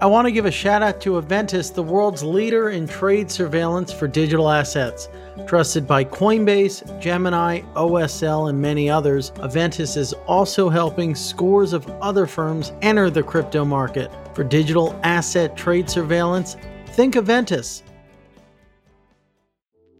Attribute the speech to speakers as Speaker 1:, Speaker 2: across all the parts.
Speaker 1: I want to give a shout out to Eventus, the world's leader in trade surveillance for digital assets. Trusted by Coinbase, Gemini, OSL, and many others, Eventus is also helping scores of other firms enter the crypto market. For digital asset trade surveillance, think Eventus.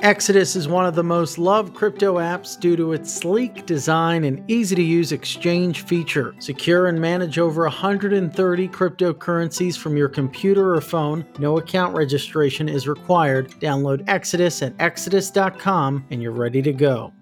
Speaker 1: Exodus is one of the most loved crypto apps due to its sleek design and easy to use exchange feature. Secure and manage over 130 cryptocurrencies from your computer or phone. No account registration is required. Download Exodus at exodus.com and you're ready to go.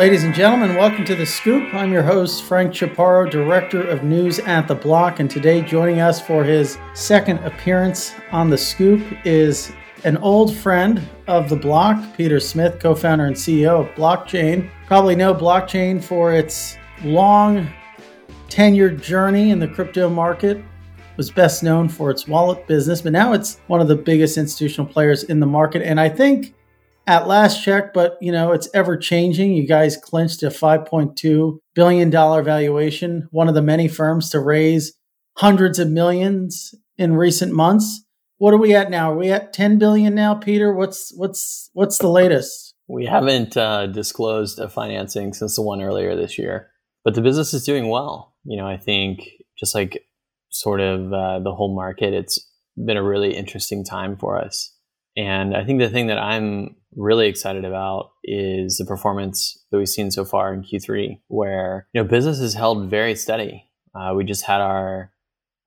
Speaker 1: Ladies and gentlemen, welcome to The Scoop. I'm your host, Frank Chaparro, Director of News at The Block. And today, joining us for his second appearance on The Scoop is an old friend of The Block, Peter Smith, co founder and CEO of Blockchain. Probably know Blockchain for its long tenured journey in the crypto market. Was best known for its wallet business, but now it's one of the biggest institutional players in the market. And I think at last check, but you know, it's ever changing. You guys clinched a $5.2 billion valuation, one of the many firms to raise hundreds of millions in recent months. What are we at now? Are we at 10 billion now, Peter? What's what's what's the latest?
Speaker 2: We haven't uh, disclosed a financing since the one earlier this year, but the business is doing well. You know, I think just like sort of uh, the whole market, it's been a really interesting time for us. And I think the thing that I'm really excited about is the performance that we've seen so far in Q3, where you know business has held very steady. Uh, we just had our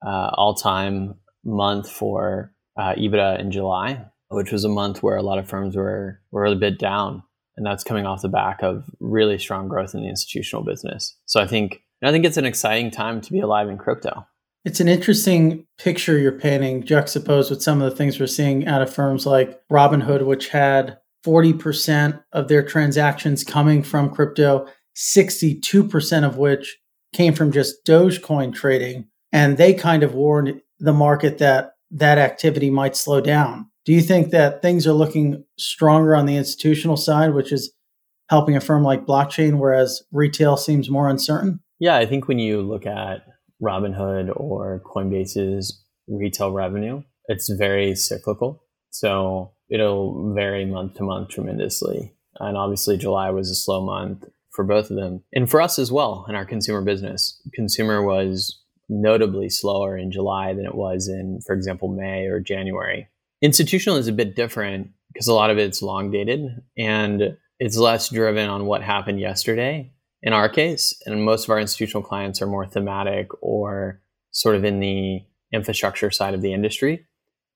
Speaker 2: uh, all-time month for uh, EBITDA in July, which was a month where a lot of firms were were a bit down, and that's coming off the back of really strong growth in the institutional business. So I think I think it's an exciting time to be alive in crypto.
Speaker 1: It's an interesting picture you're painting, juxtaposed with some of the things we're seeing out of firms like Robinhood, which had 40% of their transactions coming from crypto, 62% of which came from just Dogecoin trading. And they kind of warned the market that that activity might slow down. Do you think that things are looking stronger on the institutional side, which is helping a firm like blockchain, whereas retail seems more uncertain?
Speaker 2: Yeah, I think when you look at Robinhood or Coinbase's retail revenue, it's very cyclical. So it'll vary month to month tremendously. And obviously, July was a slow month for both of them. And for us as well in our consumer business, consumer was notably slower in July than it was in, for example, May or January. Institutional is a bit different because a lot of it's long dated and it's less driven on what happened yesterday in our case. And most of our institutional clients are more thematic or sort of in the infrastructure side of the industry.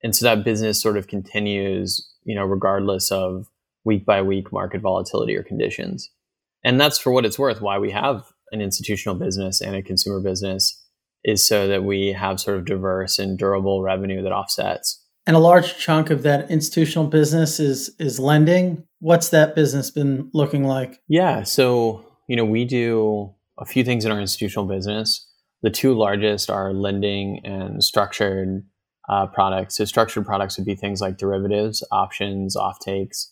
Speaker 2: And so that business sort of continues, you know, regardless of week by week market volatility or conditions. And that's for what it's worth why we have an institutional business and a consumer business is so that we have sort of diverse and durable revenue that offsets.
Speaker 1: And a large chunk of that institutional business is is lending. What's that business been looking like?
Speaker 2: Yeah, so you know, we do a few things in our institutional business. The two largest are lending and structured uh, products. So structured products would be things like derivatives, options, offtakes,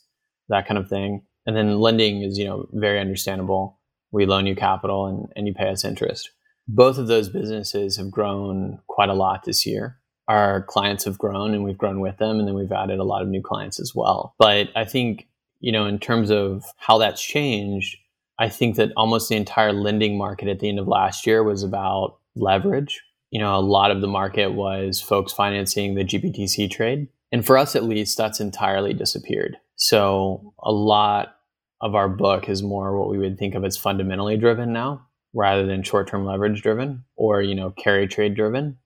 Speaker 2: that kind of thing. And then lending is, you know, very understandable. We loan you capital and, and you pay us interest. Both of those businesses have grown quite a lot this year. Our clients have grown and we've grown with them, and then we've added a lot of new clients as well. But I think, you know, in terms of how that's changed, I think that almost the entire lending market at the end of last year was about leverage. You know, a lot of the market was folks financing the GBTC trade. And for us, at least, that's entirely disappeared. So a lot of our book is more what we would think of as fundamentally driven now rather than short-term leverage driven or, you know, carry trade driven.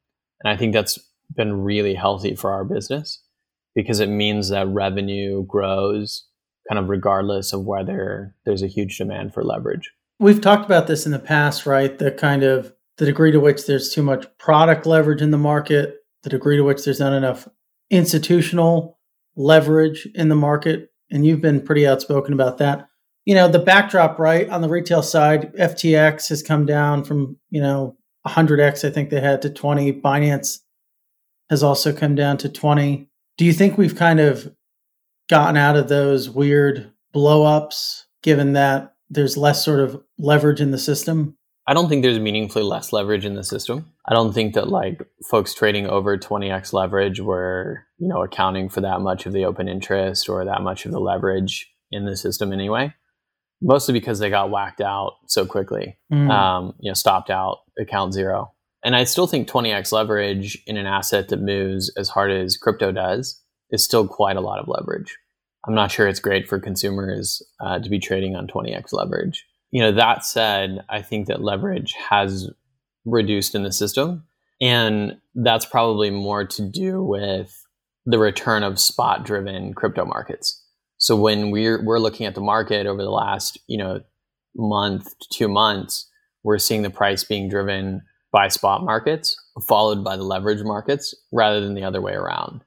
Speaker 2: And I think that's been really healthy for our business because it means that revenue grows kind of regardless of whether there's a huge demand for leverage.
Speaker 1: we've talked about this in the past, right? The kind of the degree to which there's too much product leverage in the market, the degree to which there's not enough institutional leverage in the market. And you've been pretty outspoken about that. You know, the backdrop, right, on the retail side, FTX has come down from, you know, 100x, I think they had to 20. Binance has also come down to 20. Do you think we've kind of gotten out of those weird blowups given that there's less sort of leverage in the system?
Speaker 2: I don't think there's meaningfully less leverage in the system. I don't think that like folks trading over 20x leverage were, you know, accounting for that much of the open interest or that much of the leverage in the system anyway. Mostly because they got whacked out so quickly, mm. um, you know, stopped out account zero. And I still think 20x leverage in an asset that moves as hard as crypto does is still quite a lot of leverage. I'm not sure it's great for consumers uh, to be trading on 20x leverage you know, that said, I think that leverage has reduced in the system. And that's probably more to do with the return of spot driven crypto markets. So when we're we're looking at the market over the last, you know, month to two months, we're seeing the price being driven by spot markets, followed by the leverage markets, rather than the other way around.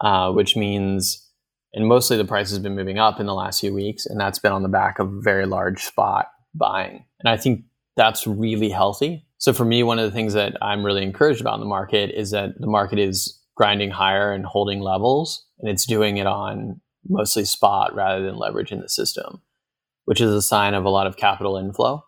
Speaker 2: Uh, which means and mostly the price has been moving up in the last few weeks, and that's been on the back of very large spot buying. And I think that's really healthy. So for me, one of the things that I'm really encouraged about in the market is that the market is grinding higher and holding levels, and it's doing it on mostly spot rather than leverage in the system, which is a sign of a lot of capital inflow.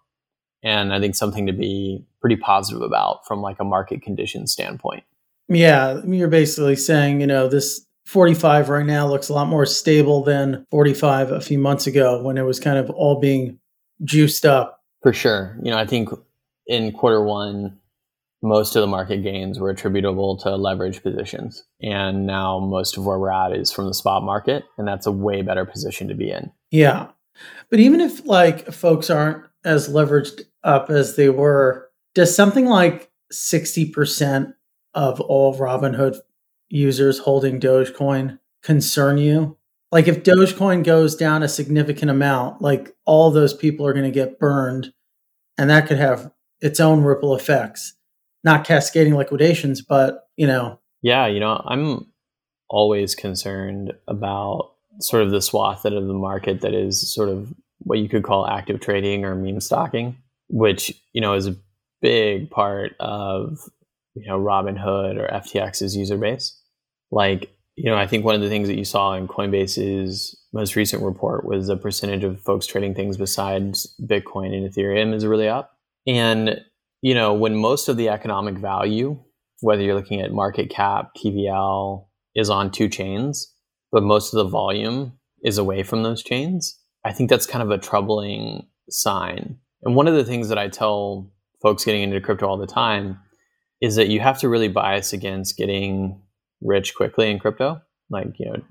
Speaker 2: And I think something to be pretty positive about from like a market condition standpoint.
Speaker 1: Yeah, you're basically saying, you know, this 45 right now looks a lot more stable than 45 a few months ago when it was kind of all being juiced up.
Speaker 2: For sure. You know, I think in quarter one, most of the market gains were attributable to leverage positions. And now most of where we're at is from the spot market. And that's a way better position to be in.
Speaker 1: Yeah. But even if like folks aren't as leveraged up as they were, does something like 60% of all Robinhood users holding Dogecoin concern you? Like if Dogecoin goes down a significant amount, like all those people are going to get burned, and that could have its own ripple effects. Not cascading liquidations, but you know.
Speaker 2: Yeah, you know, I'm always concerned about sort of the swath of the market that is sort of what you could call active trading or meme stocking, which you know is a big part of you know Robinhood or FTX's user base. Like you know i think one of the things that you saw in coinbase's most recent report was the percentage of folks trading things besides bitcoin and ethereum is really up. And you know when most of the economic value whether you're looking at market cap tvl is on two chains but most of the volume is away from those chains i think that's kind of a troubling sign. And one of the things that i tell folks getting into crypto all the time is that you have to really bias against getting rich quickly in crypto, like you know,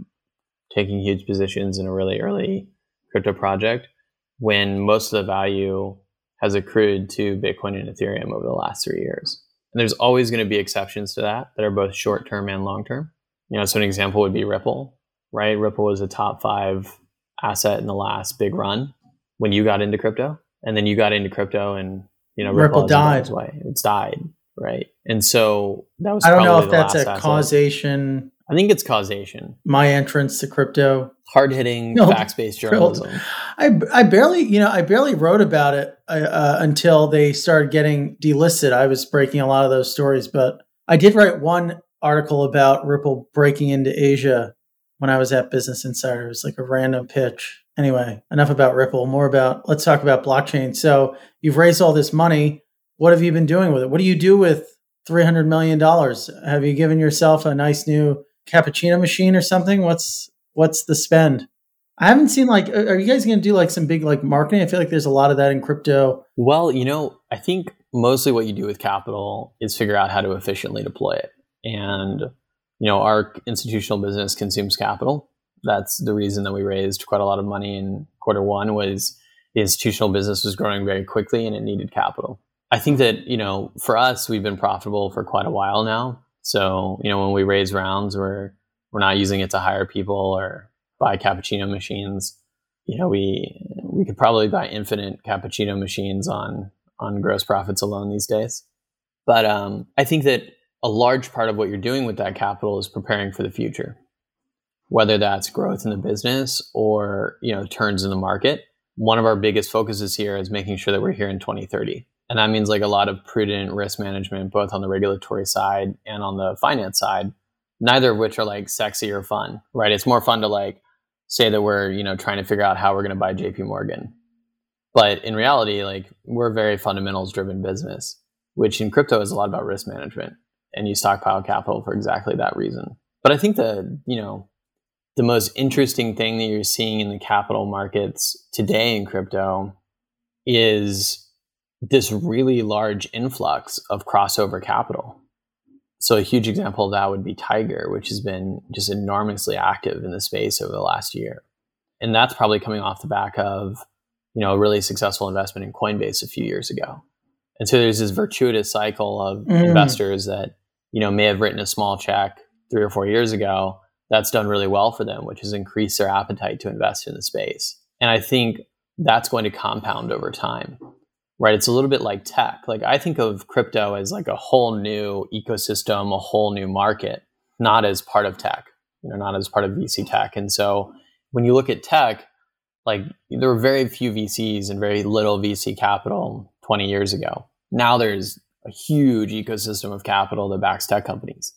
Speaker 2: taking huge positions in a really early crypto project, when most of the value has accrued to Bitcoin and Ethereum over the last three years. And there's always going to be exceptions to that that are both short term and long term. You know, so an example would be Ripple, right? Ripple was a top five asset in the last big run when you got into crypto, and then you got into crypto, and you know,
Speaker 1: Ripple, Ripple died.
Speaker 2: It's died right? And so that was.
Speaker 1: I don't know if that's a asset. causation.
Speaker 2: I think it's causation.
Speaker 1: My entrance to crypto.
Speaker 2: Hard hitting, no, facts based journalism.
Speaker 1: I, I barely, you know, I barely wrote about it uh, uh, until they started getting delisted. I was breaking a lot of those stories, but I did write one article about Ripple breaking into Asia when I was at Business Insider. It was like a random pitch. Anyway, enough about Ripple, more about, let's talk about blockchain. So you've raised all this money what have you been doing with it? What do you do with $300 million? Have you given yourself a nice new cappuccino machine or something? What's, what's the spend? I haven't seen like, are you guys going to do like some big like marketing? I feel like there's a lot of that in crypto.
Speaker 2: Well, you know, I think mostly what you do with capital is figure out how to efficiently deploy it. And, you know, our institutional business consumes capital. That's the reason that we raised quite a lot of money in quarter one was the institutional business was growing very quickly and it needed capital. I think that, you know, for us, we've been profitable for quite a while now. So, you know, when we raise rounds, we're, we're not using it to hire people or buy cappuccino machines. you know, we we could probably buy infinite cappuccino machines on on gross profits alone these days. But um, I think that a large part of what you're doing with that capital is preparing for the future, whether that's growth in the business or you know turns in the market. One of our biggest focuses here is making sure that we're here in 2030, and that means like a lot of prudent risk management, both on the regulatory side and on the finance side. Neither of which are like sexy or fun, right? It's more fun to like say that we're you know trying to figure out how we're going to buy JP Morgan, but in reality, like we're a very fundamentals driven business, which in crypto is a lot about risk management and you stockpile capital for exactly that reason. But I think the, you know, the most interesting thing that you're seeing in the capital markets today in crypto is this really large influx of crossover capital. So a huge example of that would be Tiger, which has been just enormously active in the space over the last year. And that's probably coming off the back of, you know, a really successful investment in Coinbase a few years ago. And so there's this virtuous cycle of mm. investors that you know, may have written a small check three or four years ago, that's done really well for them, which has increased their appetite to invest in the space. And I think that's going to compound over time, right? It's a little bit like tech. Like I think of crypto as like a whole new ecosystem, a whole new market, not as part of tech, you know, not as part of VC tech. And so when you look at tech, like there were very few VCs and very little VC capital 20 years ago. Now there's a huge ecosystem of capital that backs tech companies.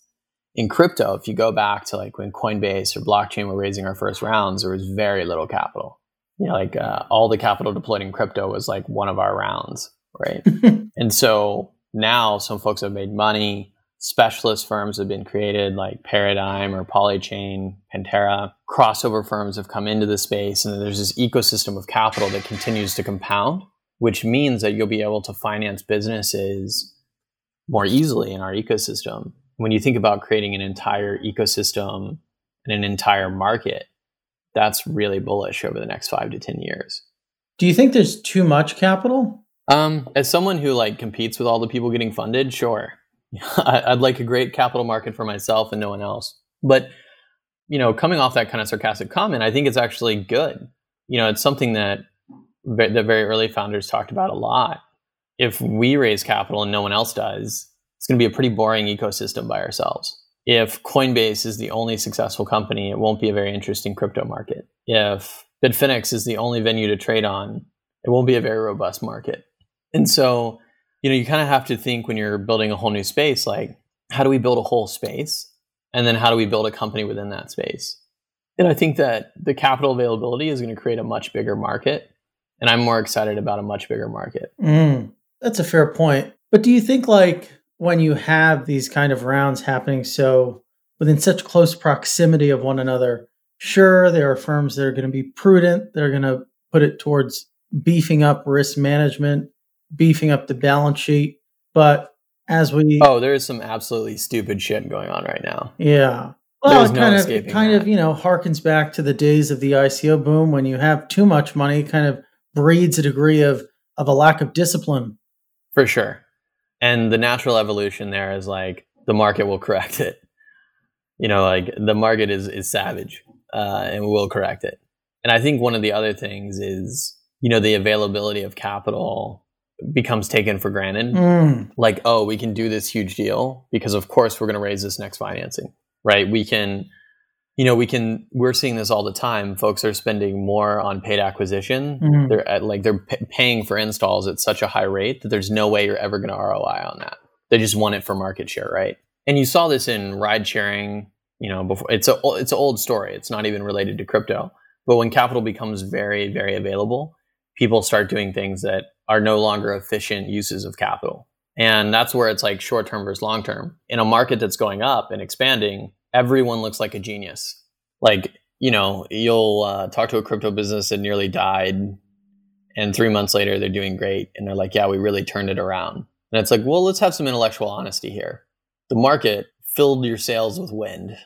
Speaker 2: In crypto, if you go back to like when Coinbase or blockchain were raising our first rounds, there was very little capital. You know, like uh, all the capital deployed in crypto was like one of our rounds, right? and so now some folks have made money. Specialist firms have been created like Paradigm or Polychain, Pantera. Crossover firms have come into the space, and there's this ecosystem of capital that continues to compound, which means that you'll be able to finance businesses more easily in our ecosystem. When you think about creating an entire ecosystem and an entire market, that's really bullish over the next five to 10 years.
Speaker 1: Do you think there's too much capital?
Speaker 2: Um, as someone who like competes with all the people getting funded, sure. I'd like a great capital market for myself and no one else. But, you know, coming off that kind of sarcastic comment, I think it's actually good. You know, it's something that the very early founders talked about a lot if we raise capital and no one else does, it's going to be a pretty boring ecosystem by ourselves. If Coinbase is the only successful company, it won't be a very interesting crypto market. If Bitfinex is the only venue to trade on, it won't be a very robust market. And so, you know, you kind of have to think when you're building a whole new space, like, how do we build a whole space? And then how do we build a company within that space? And I think that the capital availability is going to create a much bigger market. And I'm more excited about a much bigger market.
Speaker 1: Mm. That's a fair point. But do you think like when you have these kind of rounds happening so within such close proximity of one another, sure there are firms that are going to be prudent, they're going to put it towards beefing up risk management, beefing up the balance sheet, but as we
Speaker 2: Oh, there is some absolutely stupid shit going on right now.
Speaker 1: Yeah. Well, it kind of it kind that. of, you know, harkens back to the days of the ICO boom when you have too much money, kind of breeds a degree of of a lack of discipline
Speaker 2: for sure. And the natural evolution there is like the market will correct it. You know, like the market is is savage uh, and will correct it. And I think one of the other things is, you know, the availability of capital becomes taken for granted. Mm. Like, oh, we can do this huge deal because, of course, we're going to raise this next financing, right? We can you know we can we're seeing this all the time. Folks are spending more on paid acquisition. Mm-hmm. they're at, like they're p- paying for installs at such a high rate that there's no way you're ever going to roi on that. They just want it for market share right? And you saw this in ride sharing you know before it's a it's an old story. It's not even related to crypto. But when capital becomes very very available people start doing things that are no longer efficient uses of capital. And that's where it's like short term versus long term. In a market that's going up and expanding everyone looks like a genius. Like, you know, you'll uh, talk to a crypto business that nearly died, and three months later they're doing great, and they're like, "Yeah, we really turned it around." And it's like, well, let's have some intellectual honesty here. The market filled your sails with wind,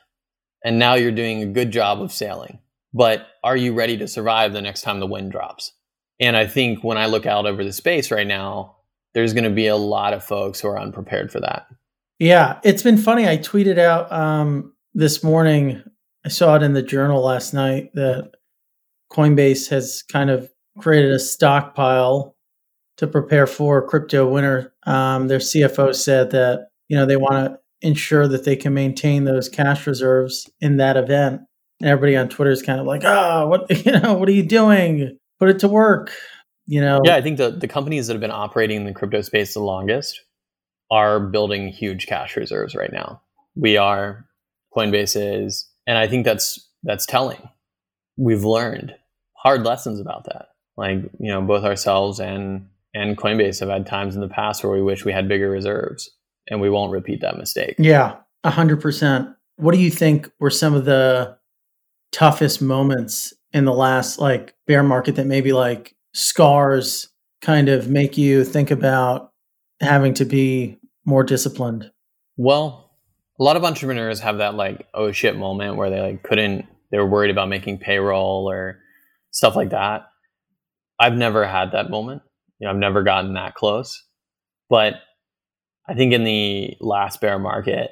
Speaker 2: and now you're doing a good job of sailing. But are you ready to survive the next time the wind drops? And I think when I look out over the space right now, there's going to be a lot of folks who are unprepared for that.
Speaker 1: Yeah, it's been funny. I tweeted out um, this morning, I saw it in the journal last night that Coinbase has kind of created a stockpile to prepare for crypto winter. Um, their CFO said that you know they want to ensure that they can maintain those cash reserves in that event. And everybody on Twitter is kind of like, "Ah, oh, what you know? What are you doing? Put it to work." You know?
Speaker 2: Yeah, I think the the companies that have been operating in the crypto space the longest are building huge cash reserves right now. We are, Coinbase is, and I think that's that's telling. We've learned hard lessons about that. Like you know, both ourselves and and Coinbase have had times in the past where we wish we had bigger reserves, and we won't repeat that mistake.
Speaker 1: Yeah, a hundred percent. What do you think were some of the toughest moments in the last like bear market that maybe like scars kind of make you think about having to be more disciplined?
Speaker 2: Well, a lot of entrepreneurs have that like oh shit moment where they like couldn't they were worried about making payroll or stuff like that. I've never had that moment. You know, I've never gotten that close. But I think in the last bear market,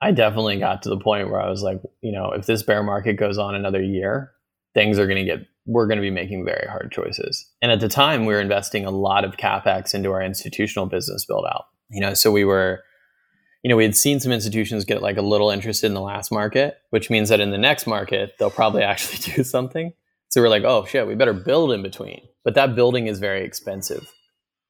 Speaker 2: I definitely got to the point where I was like, you know, if this bear market goes on another year, things are going to get we're going to be making very hard choices. And at the time, we were investing a lot of capex into our institutional business build out. You know, so we were, you know, we had seen some institutions get like a little interested in the last market, which means that in the next market, they'll probably actually do something. So we're like, oh shit, we better build in between. But that building is very expensive.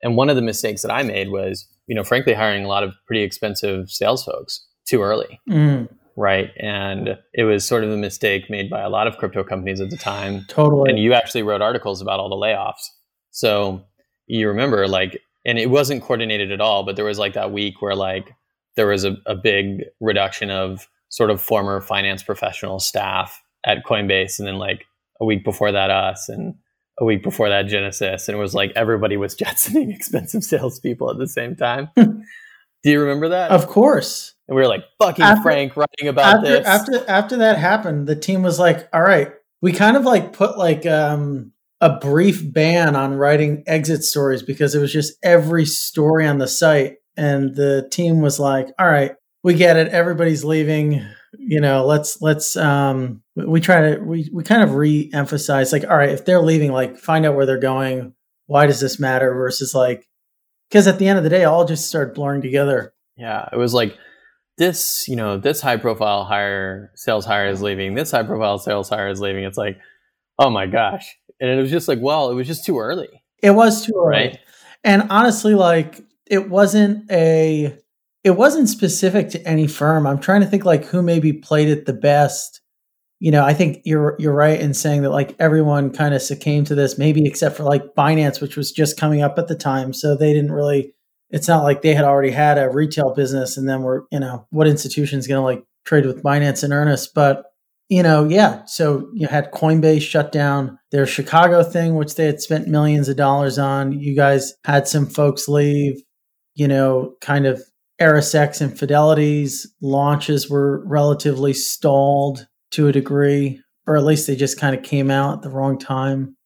Speaker 2: And one of the mistakes that I made was, you know, frankly, hiring a lot of pretty expensive sales folks too early. Mm right? And it was sort of a mistake made by a lot of crypto companies at the time.
Speaker 1: Totally.
Speaker 2: And you actually wrote articles about all the layoffs. So you remember, like, and it wasn't coordinated at all, but there was like that week where, like, there was a, a big reduction of sort of former finance professional staff at Coinbase. And then, like, a week before that, us. And a week before that, Genesis. And it was like everybody was jetsoning expensive salespeople at the same time. Do you remember that?
Speaker 1: Of course.
Speaker 2: And we were like, fucking after, Frank writing about
Speaker 1: after,
Speaker 2: this.
Speaker 1: After after that happened, the team was like, all right, we kind of like put like um a brief ban on writing exit stories because it was just every story on the site. And the team was like, all right, we get it. Everybody's leaving. You know, let's let's um we try to we we kind of re-emphasize like, all right, if they're leaving, like find out where they're going. Why does this matter? Versus like because at the end of the day, all just started blurring together.
Speaker 2: Yeah, it was like this, you know, this high profile hire sales hire is leaving. This high profile sales hire is leaving. It's like, oh my gosh, and it was just like, well, it was just too early.
Speaker 1: It was too early, right? and honestly, like it wasn't a, it wasn't specific to any firm. I'm trying to think like who maybe played it the best. You know, I think you're you're right in saying that like everyone kind of succumbed to this, maybe except for like Binance, which was just coming up at the time, so they didn't really it's not like they had already had a retail business and then we're, you know, what institution is going to like trade with Binance in earnest? But, you know, yeah. So you had Coinbase shut down their Chicago thing, which they had spent millions of dollars on. You guys had some folks leave, you know, kind of ErisX and Fidelity's launches were relatively stalled to a degree, or at least they just kind of came out at the wrong time.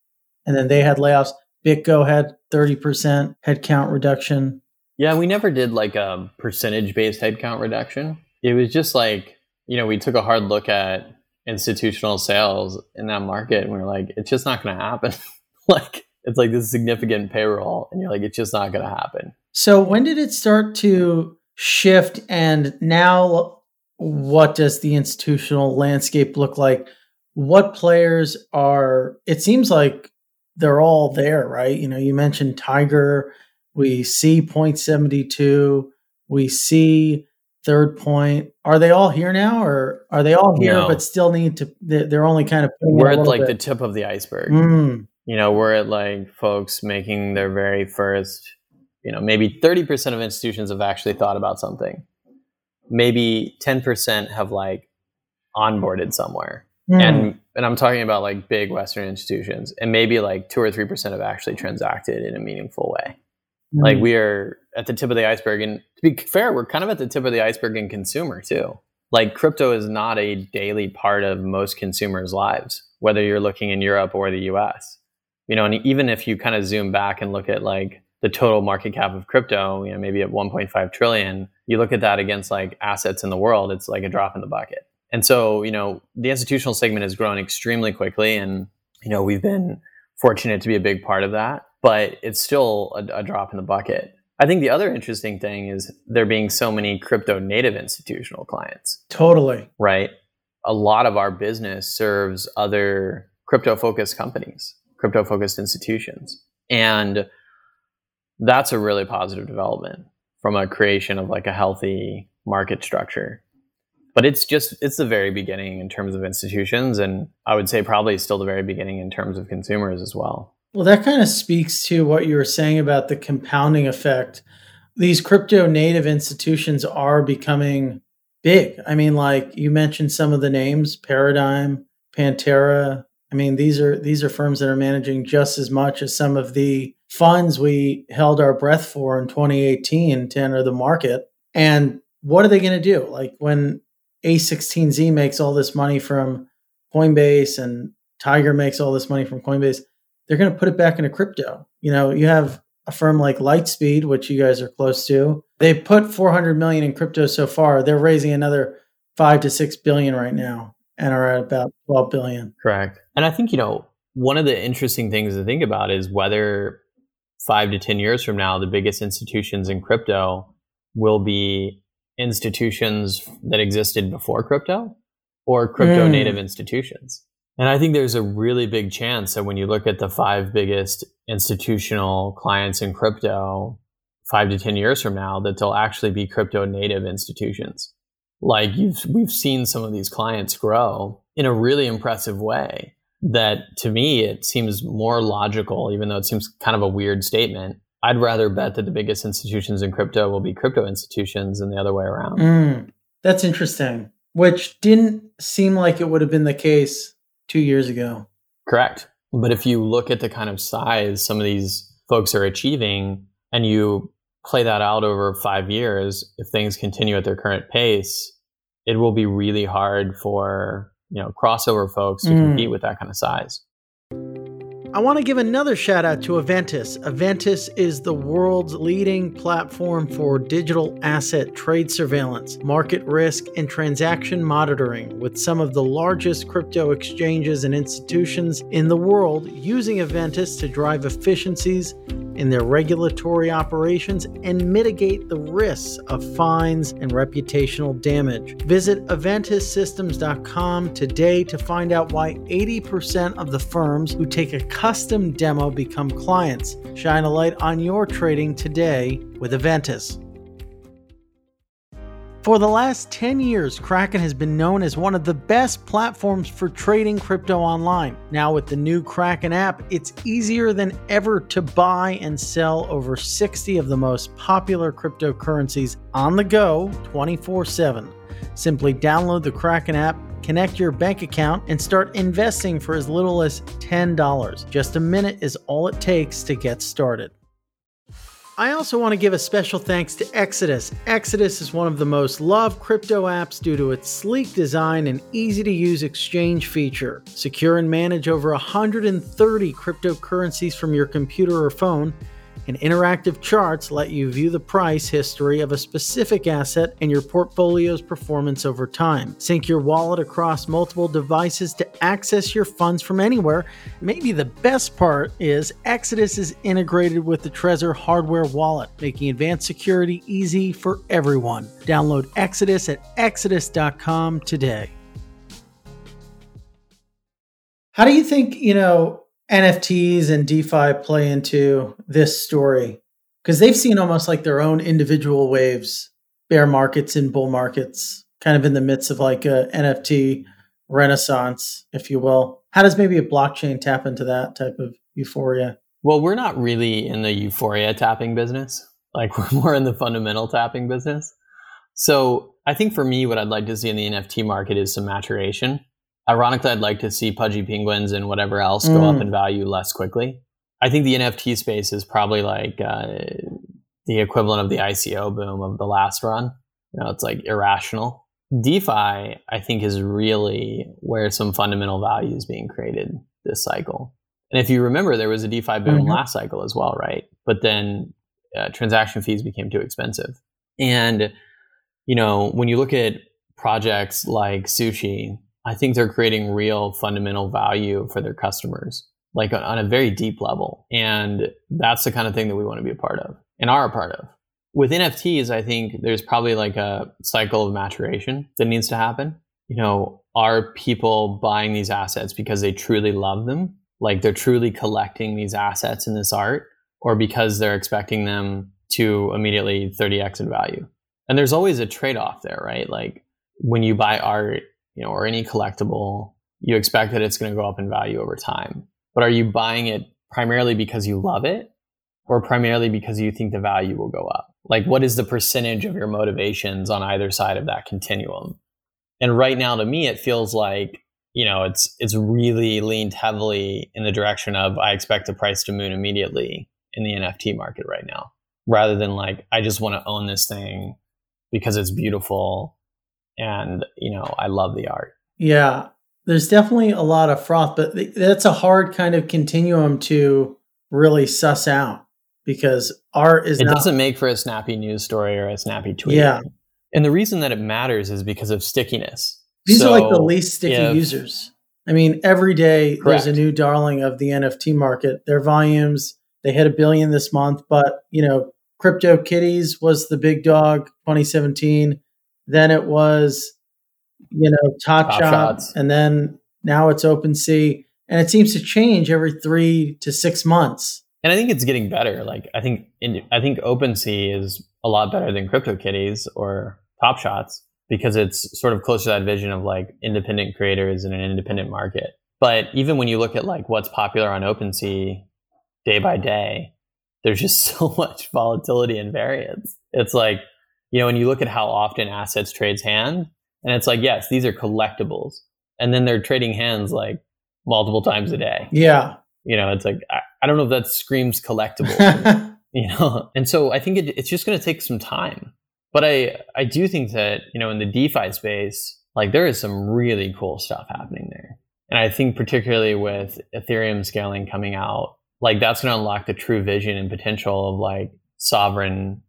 Speaker 1: And then they had layoffs. BitGo had 30% headcount reduction.
Speaker 2: Yeah, we never did like a percentage based headcount reduction. It was just like, you know, we took a hard look at institutional sales in that market and we are like, it's just not going to happen. like, it's like this significant payroll, and you're like, it's just not going to happen.
Speaker 1: So, when did it start to shift? And now, what does the institutional landscape look like? What players are, it seems like they're all there, right? You know, you mentioned Tiger we see point 72. We see third point. Are they all here now, or are they all here no. but still need to? They're only kind of.
Speaker 2: We're at like bit. the tip of the iceberg. Mm. You know, we're at like folks making their very first. You know, maybe thirty percent of institutions have actually thought about something. Maybe ten percent have like onboarded somewhere. Mm. And and I'm talking about like big Western institutions, and maybe like two or three percent have actually transacted in a meaningful way. Mm. Like we are at the tip of the iceberg. And to be fair, we're kind of at the tip of the iceberg in consumer too. Like crypto is not a daily part of most consumers' lives, whether you're looking in Europe or the US. You know, and even if you kind of zoom back and look at like the total market cap of crypto, you know, maybe at 1.5 trillion, you look at that against like assets in the world, it's like a drop in the bucket. And so, you know, the institutional segment has grown extremely quickly and you know, we've been fortunate to be a big part of that, but it's still a, a drop in the bucket. I think the other interesting thing is there being so many crypto native institutional clients.
Speaker 1: Totally.
Speaker 2: Right. A lot of our business serves other crypto focused companies, crypto focused institutions. And that's a really positive development from a creation of like a healthy market structure. But it's just it's the very beginning in terms of institutions and I would say probably still the very beginning in terms of consumers as well.
Speaker 1: Well, that kind of speaks to what you were saying about the compounding effect. These crypto native institutions are becoming big. I mean, like you mentioned some of the names, Paradigm, Pantera. I mean, these are these are firms that are managing just as much as some of the funds we held our breath for in 2018 to enter the market. And what are they going to do? Like when A16Z makes all this money from Coinbase and Tiger makes all this money from Coinbase, they're going to put it back into crypto. You know, you have a firm like Lightspeed, which you guys are close to. They put 400 million in crypto so far. They're raising another 5 to 6 billion right now and are at about 12 billion.
Speaker 2: Correct. And I think, you know, one of the interesting things to think about is whether 5 to 10 years from now the biggest institutions in crypto will be institutions that existed before crypto or crypto mm. native institutions. And I think there's a really big chance that when you look at the five biggest institutional clients in crypto, five to 10 years from now, that they'll actually be crypto native institutions. Like you've, we've seen some of these clients grow in a really impressive way that to me, it seems more logical, even though it seems kind of a weird statement. I'd rather bet that the biggest institutions in crypto will be crypto institutions than the other way around.
Speaker 1: Mm, that's interesting, which didn't seem like it would have been the case two years ago.
Speaker 2: Correct. But if you look at the kind of size some of these folks are achieving and you play that out over five years, if things continue at their current pace, it will be really hard for you know crossover folks to mm. compete with that kind of size.
Speaker 1: I want to give another shout out to Eventus. Eventus is the world's leading platform for digital asset trade surveillance, market risk, and transaction monitoring, with some of the largest crypto exchanges and institutions in the world using Eventus to drive efficiencies in their regulatory operations and mitigate the risks of fines and reputational damage. Visit EventusSystems.com today to find out why 80% of the firms who take a custom demo become clients. Shine a light on your trading today with Eventus. For the last 10 years, Kraken has been known as one of the best platforms for trading crypto online. Now, with the new Kraken app, it's easier than ever to buy and sell over 60 of the most popular cryptocurrencies on the go 24 7. Simply download the Kraken app, connect your bank account, and start investing for as little as $10. Just a minute is all it takes to get started. I also want to give a special thanks to Exodus. Exodus is one of the most loved crypto apps due to its sleek design and easy to use exchange feature. Secure and manage over 130 cryptocurrencies from your computer or phone and interactive charts let you view the price history of a specific asset and your portfolio's performance over time. Sync your wallet across multiple devices to access your funds from anywhere. Maybe the best part is Exodus is integrated with the Trezor hardware wallet, making advanced security easy for everyone. Download Exodus at exodus.com today. How do you think, you know, NFTs and DeFi play into this story? Because they've seen almost like their own individual waves, bear markets and bull markets, kind of in the midst of like a NFT renaissance, if you will. How does maybe a blockchain tap into that type of euphoria?
Speaker 2: Well, we're not really in the euphoria tapping business. Like we're more in the fundamental tapping business. So I think for me, what I'd like to see in the NFT market is some maturation. Ironically, I'd like to see pudgy penguins and whatever else go up mm. in value less quickly. I think the NFT space is probably like uh, the equivalent of the ICO boom of the last run. You know, it's like irrational. DeFi, I think, is really where some fundamental value is being created this cycle. And if you remember, there was a DeFi boom mm-hmm. last cycle as well, right? But then uh, transaction fees became too expensive. And, you know, when you look at projects like Sushi, I think they're creating real fundamental value for their customers, like on a very deep level. And that's the kind of thing that we want to be a part of and are a part of. With NFTs, I think there's probably like a cycle of maturation that needs to happen. You know, are people buying these assets because they truly love them? Like they're truly collecting these assets in this art, or because they're expecting them to immediately 30x in value? And there's always a trade off there, right? Like when you buy art, you know, or any collectible, you expect that it's going to go up in value over time. But are you buying it primarily because you love it or primarily because you think the value will go up? Like, what is the percentage of your motivations on either side of that continuum? And right now, to me, it feels like you know it's it's really leaned heavily in the direction of I expect the price to moon immediately in the NFT market right now, rather than like I just want to own this thing because it's beautiful and you know I love the art.
Speaker 1: Yeah, there's definitely a lot of froth, but that's a hard kind of continuum to really suss out because art is.
Speaker 2: It
Speaker 1: not,
Speaker 2: doesn't make for a snappy news story or a snappy tweet.
Speaker 1: Yeah,
Speaker 2: and the reason that it matters is because of stickiness.
Speaker 1: These so are like the least sticky if, users. I mean, every day
Speaker 2: correct.
Speaker 1: there's a new darling of the NFT market. Their volumes they hit a billion this month, but you know, Crypto Kitties was the big dog 2017. Then it was, you know, Top, Top and then now it's OpenSea, and it seems to change every three to six months.
Speaker 2: And I think it's getting better. Like I think in, I think OpenSea is a lot better than CryptoKitties or Top Shots because it's sort of closer to that vision of like independent creators in an independent market. But even when you look at like what's popular on OpenSea day by day, there's just so much volatility and variance. It's like you know, when you look at how often assets trades hand, and it's like, yes, these are collectibles. And then they're trading hands like multiple times a day.
Speaker 1: Yeah.
Speaker 2: You know, it's like, I, I don't know if that screams collectible, you know? And so I think it, it's just going to take some time. But I, I do think that, you know, in the DeFi space, like there is some really cool stuff happening there. And I think particularly with Ethereum scaling coming out, like that's going to unlock the true vision and potential of like sovereign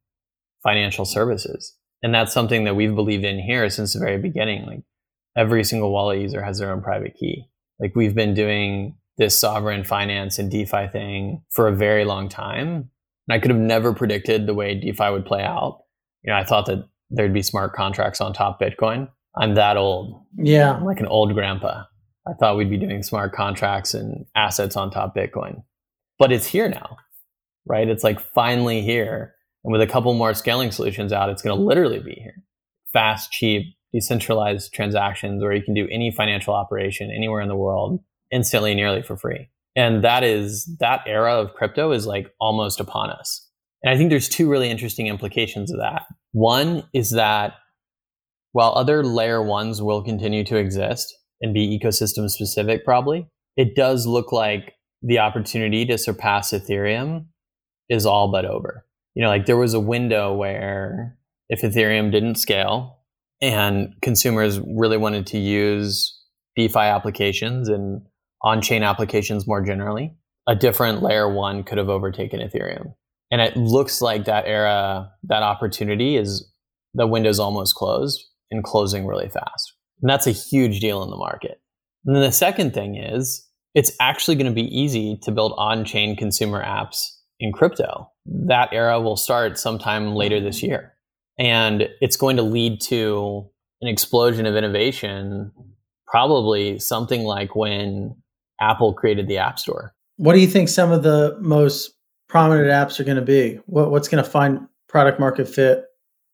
Speaker 2: financial services. And that's something that we've believed in here since the very beginning. Like every single wallet user has their own private key. Like we've been doing this sovereign finance and DeFi thing for a very long time. And I could have never predicted the way DeFi would play out. You know, I thought that there'd be smart contracts on top Bitcoin. I'm that old.
Speaker 1: Yeah.
Speaker 2: I'm like an old grandpa. I thought we'd be doing smart contracts and assets on top Bitcoin. But it's here now, right? It's like finally here. And with a couple more scaling solutions out, it's going to literally be here. Fast, cheap, decentralized transactions where you can do any financial operation anywhere in the world instantly, nearly for free. And that is that era of crypto is like almost upon us. And I think there's two really interesting implications of that. One is that while other layer ones will continue to exist and be ecosystem specific, probably, it does look like the opportunity to surpass Ethereum is all but over you know, like there was a window where if Ethereum didn't scale and consumers really wanted to use DeFi applications and on chain applications more generally, a different layer one could have overtaken Ethereum. And it looks like that era, that opportunity is the window's almost closed and closing really fast. And that's a huge deal in the market. And then the second thing is it's actually going to be easy to build on chain consumer apps in crypto. That era will start sometime later this year. And it's going to lead to an explosion of innovation, probably something like when Apple created the App Store.
Speaker 1: What do you think some of the most prominent apps are going to be? What, what's going to find product market fit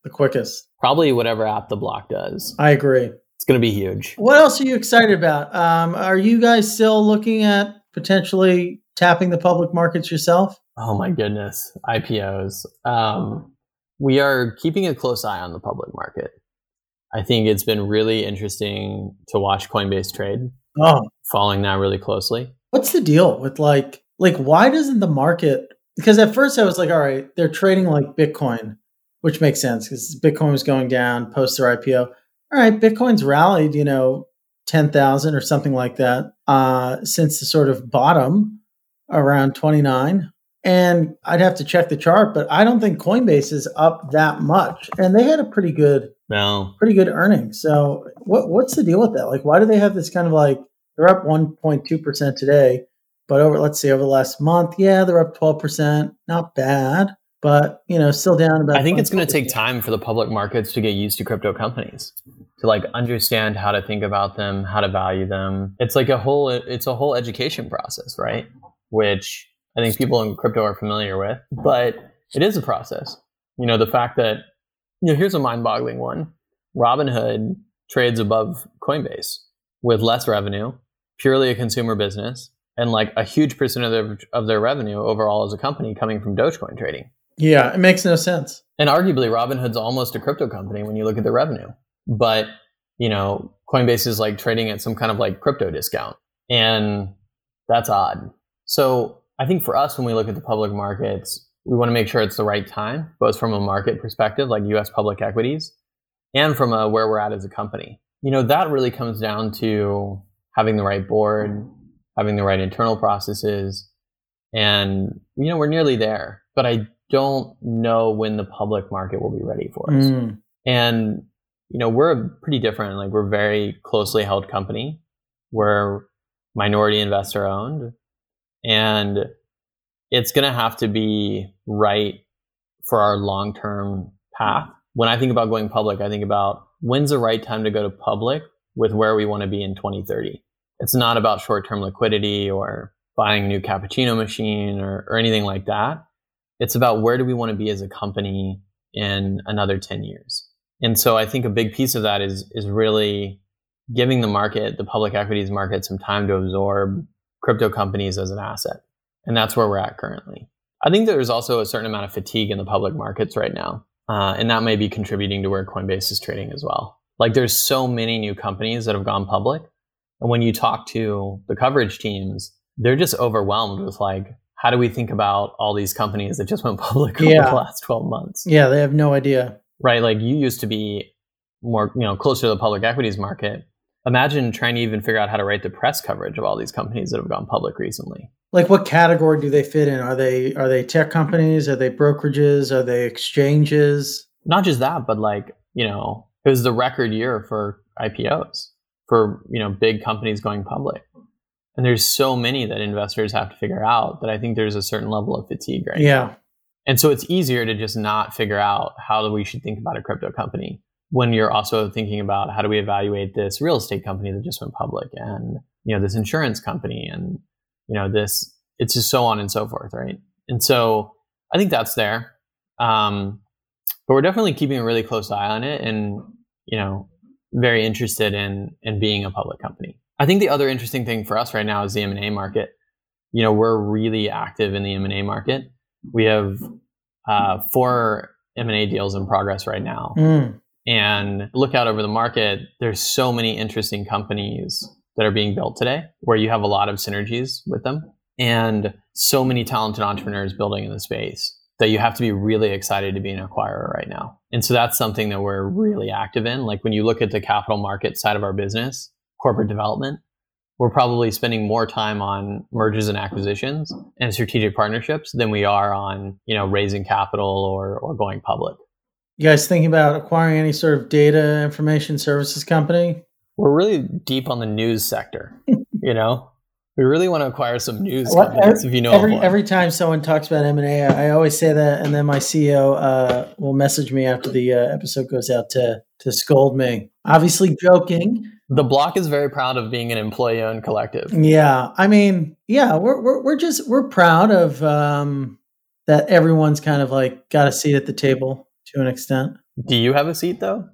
Speaker 1: the quickest?
Speaker 2: Probably whatever app the block does.
Speaker 1: I agree.
Speaker 2: It's going to be huge.
Speaker 1: What else are you excited about? Um, are you guys still looking at potentially tapping the public markets yourself?
Speaker 2: Oh my goodness, IPOs. Um, we are keeping a close eye on the public market. I think it's been really interesting to watch Coinbase trade.
Speaker 1: Oh,
Speaker 2: following that really closely.
Speaker 1: What's the deal with like like why doesn't the market? Because at first I was like, all right, they're trading like Bitcoin, which makes sense because Bitcoin was going down post their IPO. All right, Bitcoin's rallied, you know, ten thousand or something like that uh, since the sort of bottom around twenty nine And I'd have to check the chart, but I don't think Coinbase is up that much. And they had a pretty good,
Speaker 2: no,
Speaker 1: pretty good earnings. So what what's the deal with that? Like, why do they have this kind of like they're up 1.2 percent today, but over let's see over the last month, yeah, they're up 12 percent. Not bad, but you know, still down about.
Speaker 2: I think it's going to take time for the public markets to get used to crypto companies to like understand how to think about them, how to value them. It's like a whole it's a whole education process, right? Which I think people in crypto are familiar with, but it is a process. You know, the fact that you know, here's a mind-boggling one. Robinhood trades above Coinbase with less revenue, purely a consumer business, and like a huge percent of their of their revenue overall as a company coming from Dogecoin trading.
Speaker 1: Yeah, it makes no sense.
Speaker 2: And arguably Robinhood's almost a crypto company when you look at the revenue but you know coinbase is like trading at some kind of like crypto discount and that's odd so i think for us when we look at the public markets we want to make sure it's the right time both from a market perspective like us public equities and from a where we're at as a company you know that really comes down to having the right board having the right internal processes and you know we're nearly there but i don't know when the public market will be ready for us mm. and you know, we're pretty different. Like we're very closely held company. We're minority investor owned. And it's going to have to be right for our long term path. Mm-hmm. When I think about going public, I think about when's the right time to go to public with where we want to be in 2030. It's not about short term liquidity or buying a new cappuccino machine or, or anything like that. It's about where do we want to be as a company in another 10 years. And so I think a big piece of that is is really giving the market, the public equities market, some time to absorb crypto companies as an asset. And that's where we're at currently. I think there's also a certain amount of fatigue in the public markets right now. Uh, and that may be contributing to where Coinbase is trading as well. Like there's so many new companies that have gone public. And when you talk to the coverage teams, they're just overwhelmed with like, how do we think about all these companies that just went public yeah. over the last 12 months?
Speaker 1: Yeah, they have no idea
Speaker 2: right? Like you used to be more, you know, closer to the public equities market. Imagine trying to even figure out how to write the press coverage of all these companies that have gone public recently.
Speaker 1: Like what category do they fit in? Are they are they tech companies? Are they brokerages? Are they exchanges?
Speaker 2: Not just that, but like, you know, it was the record year for IPOs for, you know, big companies going public. And there's so many that investors have to figure out that I think there's a certain level of fatigue right
Speaker 1: yeah. Now.
Speaker 2: And so it's easier to just not figure out how we should think about a crypto company when you're also thinking about how do we evaluate this real estate company that just went public and you know this insurance company and you know this it's just so on and so forth right? And so i think that's there. Um, but we're definitely keeping a really close eye on it and you know very interested in in being a public company. I think the other interesting thing for us right now is the m&a market. You know we're really active in the m&a market. We have uh, four M&A deals in progress right now. Mm. And look out over the market, there's so many interesting companies that are being built today where you have a lot of synergies with them and so many talented entrepreneurs building in the space that you have to be really excited to be an acquirer right now. And so that's something that we're really active in. Like when you look at the capital market side of our business, corporate development, we're probably spending more time on mergers and acquisitions and strategic partnerships than we are on you know raising capital or or going public.
Speaker 1: You guys thinking about acquiring any sort of data information services company?
Speaker 2: We're really deep on the news sector. you know, we really want to acquire some news well, companies. Every, if you know,
Speaker 1: every every time someone talks about M and A, I always say that, and then my CEO uh, will message me after the uh, episode goes out to to scold me. Obviously, joking
Speaker 2: the block is very proud of being an employee owned collective.
Speaker 1: Yeah. I mean, yeah, we're, we're, we're just, we're proud of um, that everyone's kind of like got a seat at the table to an extent.
Speaker 2: Do you have a seat though?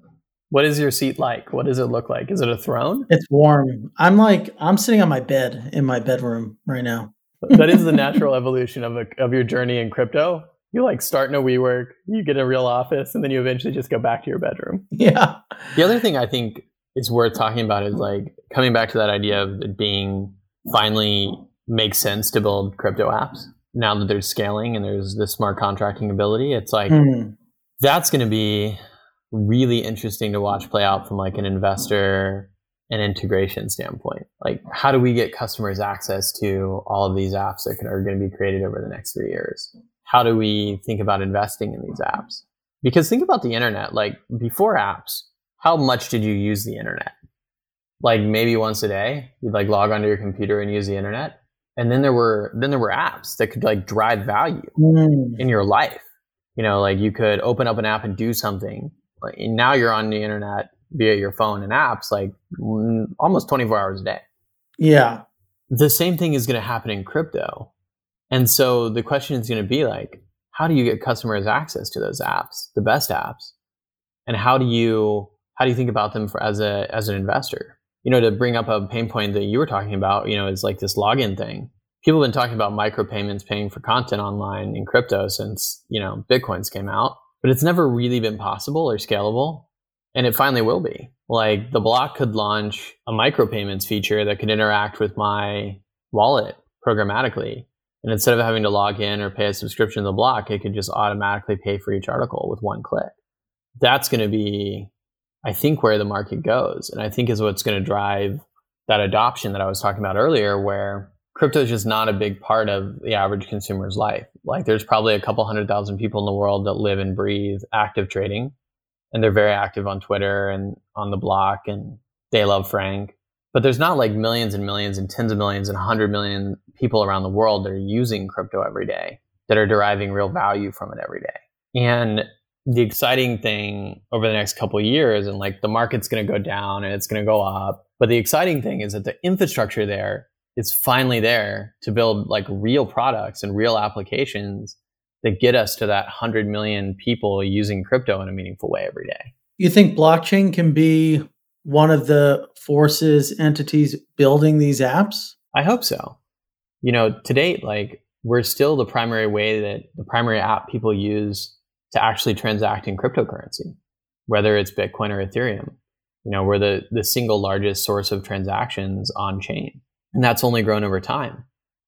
Speaker 2: What is your seat like? What does it look like? Is it a throne?
Speaker 1: It's warm. I'm like, I'm sitting on my bed in my bedroom right now.
Speaker 2: that is the natural evolution of, a, of your journey in crypto. You like start in a WeWork, you get a real office, and then you eventually just go back to your bedroom.
Speaker 1: Yeah.
Speaker 2: The other thing I think is worth talking about is like coming back to that idea of it being finally makes sense to build crypto apps now that there's scaling and there's this smart contracting ability. It's like mm. That's going to be really interesting to watch play out from like an investor and integration standpoint. Like, how do we get customers access to all of these apps that are going to be created over the next three years? How do we think about investing in these apps? Because think about the internet, like before apps, how much did you use the internet? Like maybe once a day, you'd like log onto your computer and use the internet. And then there were then there were apps that could like drive value mm. in your life. You know, like you could open up an app and do something. Like, and now you're on the internet via your phone and apps like almost 24 hours a day.
Speaker 1: Yeah.
Speaker 2: The same thing is going to happen in crypto. And so the question is going to be like, how do you get customers access to those apps, the best apps? And how do you how do you think about them for as a as an investor? You know, to bring up a pain point that you were talking about, you know, is like this login thing. People have been talking about micropayments paying for content online in crypto since, you know, Bitcoins came out, but it's never really been possible or scalable and it finally will be. Like the block could launch a micropayments feature that could interact with my wallet programmatically. And instead of having to log in or pay a subscription to the block, it could just automatically pay for each article with one click. That's going to be, I think, where the market goes. And I think is what's going to drive that adoption that I was talking about earlier, where crypto is just not a big part of the average consumer's life. Like there's probably a couple hundred thousand people in the world that live and breathe active trading and they're very active on Twitter and on the block and they love Frank. But there's not like millions and millions and tens of millions and 100 million people around the world that are using crypto every day that are deriving real value from it every day. And the exciting thing over the next couple years and like the market's going to go down and it's going to go up. But the exciting thing is that the infrastructure there is finally there to build like real products and real applications that get us to that 100 million people using crypto in a meaningful way every day.
Speaker 1: You think blockchain can be one of the forces, entities building these apps?
Speaker 2: I hope so. You know, to date, like we're still the primary way that the primary app people use to actually transact in cryptocurrency, whether it's Bitcoin or Ethereum. You know, we're the, the single largest source of transactions on chain. And that's only grown over time.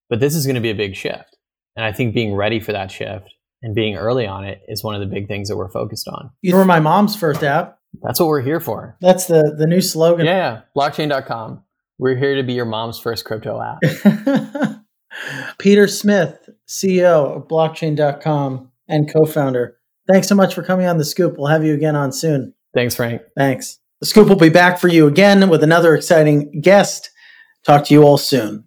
Speaker 2: But this is going to be a big shift. And I think being ready for that shift and being early on it is one of the big things that we're focused on.
Speaker 1: You were my mom's first app.
Speaker 2: That's what we're here for.
Speaker 1: That's the, the new slogan.
Speaker 2: Yeah, blockchain.com. We're here to be your mom's first crypto app.
Speaker 1: Peter Smith, CEO of blockchain.com and co founder. Thanks so much for coming on The Scoop. We'll have you again on soon.
Speaker 2: Thanks, Frank.
Speaker 1: Thanks. The Scoop will be back for you again with another exciting guest. Talk to you all soon.